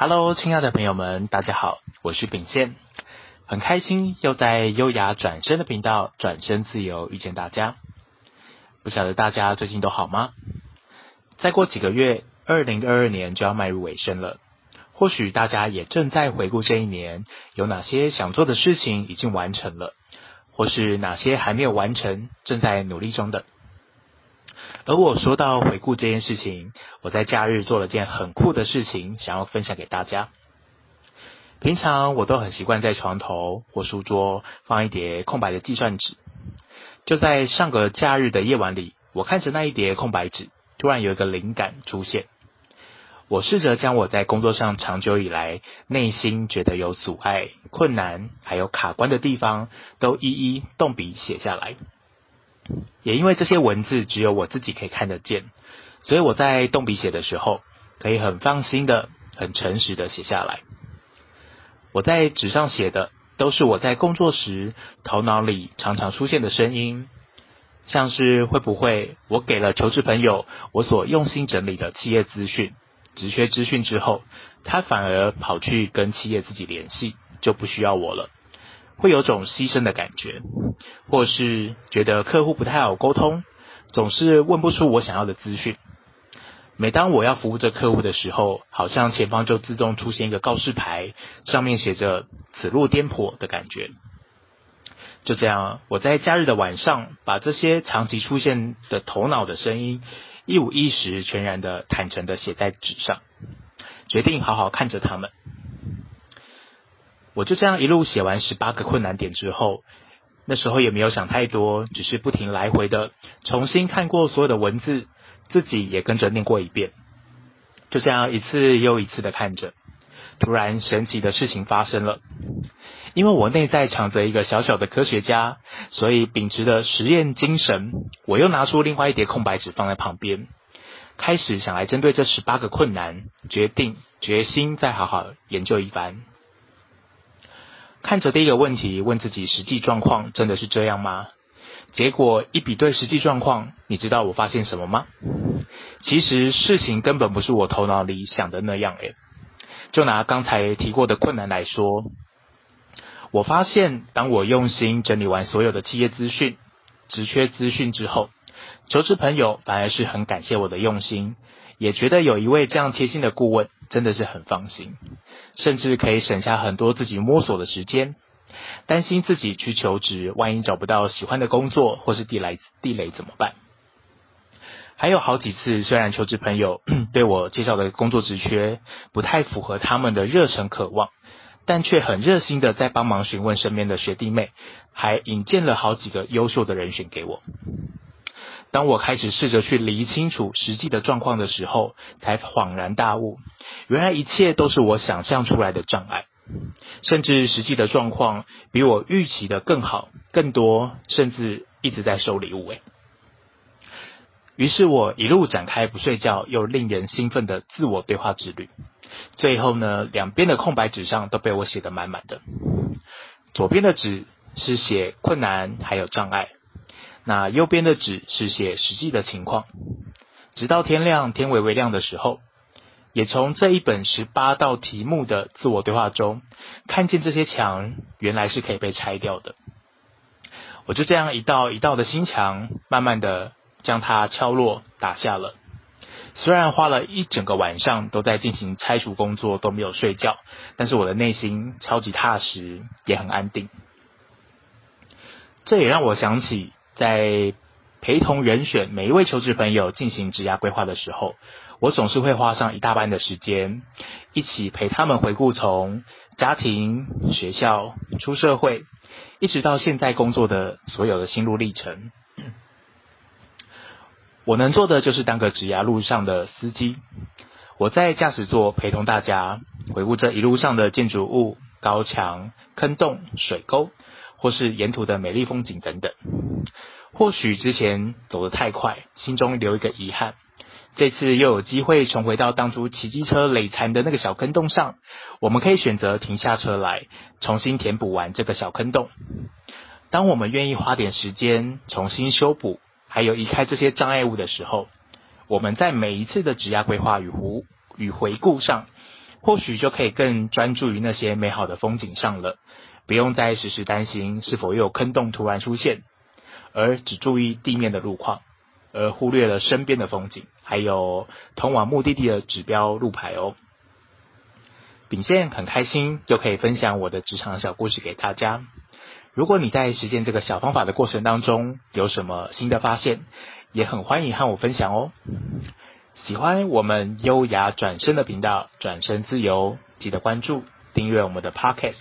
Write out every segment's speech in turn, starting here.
Hello，亲爱的朋友们，大家好，我是秉宪，很开心又在优雅转身的频道转身自由遇见大家。不晓得大家最近都好吗？再过几个月，二零二二年就要迈入尾声了。或许大家也正在回顾这一年，有哪些想做的事情已经完成了，或是哪些还没有完成，正在努力中的。而我说到回顾这件事情，我在假日做了件很酷的事情，想要分享给大家。平常我都很习惯在床头或书桌放一叠空白的计算纸。就在上个假日的夜晚里，我看着那一叠空白纸，突然有一个灵感出现。我试着将我在工作上长久以来内心觉得有阻碍、困难还有卡关的地方，都一一动笔写下来。也因为这些文字只有我自己可以看得见，所以我在动笔写的时候，可以很放心的、很诚实的写下来。我在纸上写的都是我在工作时头脑里常常出现的声音，像是会不会我给了求职朋友我所用心整理的企业资讯、职缺资讯之后，他反而跑去跟企业自己联系，就不需要我了。会有种牺牲的感觉，或是觉得客户不太好沟通，总是问不出我想要的资讯。每当我要服务这客户的时候，好像前方就自动出现一个告示牌，上面写着“此路颠簸”的感觉。就这样，我在假日的晚上，把这些长期出现的头脑的声音，一五一十、全然的、坦诚的写在纸上，决定好好看着他们。我就这样一路写完十八个困难点之后，那时候也没有想太多，只是不停来回的重新看过所有的文字，自己也跟着念过一遍。就这样一次又一次的看着，突然神奇的事情发生了。因为我内在藏着一个小小的科学家，所以秉持着实验精神，我又拿出另外一叠空白纸放在旁边，开始想来针对这十八个困难，决定决心再好好研究一番。看着第一个问题，问自己实际状况真的是这样吗？结果一比对实际状况，你知道我发现什么吗？其实事情根本不是我头脑里想的那样诶。就拿刚才提过的困难来说，我发现当我用心整理完所有的企业资讯、职缺资讯之后，求职朋友反而是很感谢我的用心。也觉得有一位这样贴心的顾问真的是很放心，甚至可以省下很多自己摸索的时间。担心自己去求职，万一找不到喜欢的工作或是地雷地雷怎么办？还有好几次，虽然求职朋友 对我介绍的工作职缺不太符合他们的热忱渴望，但却很热心的在帮忙询问身边的学弟妹，还引荐了好几个优秀的人选给我。当我开始试着去理清楚实际的状况的时候，才恍然大悟，原来一切都是我想象出来的障碍，甚至实际的状况比我预期的更好、更多，甚至一直在收礼物。诶，于是我一路展开不睡觉又令人兴奋的自我对话之旅，最后呢，两边的空白纸上都被我写得满满的，左边的纸是写困难还有障碍。那右边的纸是写实际的情况，直到天亮，天微微亮的时候，也从这一本十八道题目的自我对话中，看见这些墙原来是可以被拆掉的。我就这样一道一道的新墙，慢慢的将它敲落打下了。虽然花了一整个晚上都在进行拆除工作，都没有睡觉，但是我的内心超级踏实，也很安定。这也让我想起。在陪同人选每一位求职朋友进行职涯规划的时候，我总是会花上一大半的时间，一起陪他们回顾从家庭、学校、出社会，一直到现在工作的所有的心路历程。我能做的就是当个职涯路上的司机，我在驾驶座陪同大家回顾这一路上的建筑物、高墙、坑洞、水沟。或是沿途的美丽风景等等，或许之前走得太快，心中留一个遗憾。这次又有机会重回到当初骑机车累残的那个小坑洞上，我们可以选择停下车来，重新填补完这个小坑洞。当我们愿意花点时间重新修补，还有移开这些障碍物的时候，我们在每一次的职涯规划与弧与回顾上，或许就可以更专注于那些美好的风景上了，不用再时时担心是否又有坑洞突然出现，而只注意地面的路况，而忽略了身边的风景，还有通往目的地的指标路牌哦。秉宪很开心，就可以分享我的职场小故事给大家。如果你在实践这个小方法的过程当中有什么新的发现，也很欢迎和我分享哦。喜欢我们优雅转身的频道，转身自由，记得关注、订阅我们的 Podcast。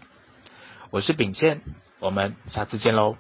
我是秉宪，我们下次见喽。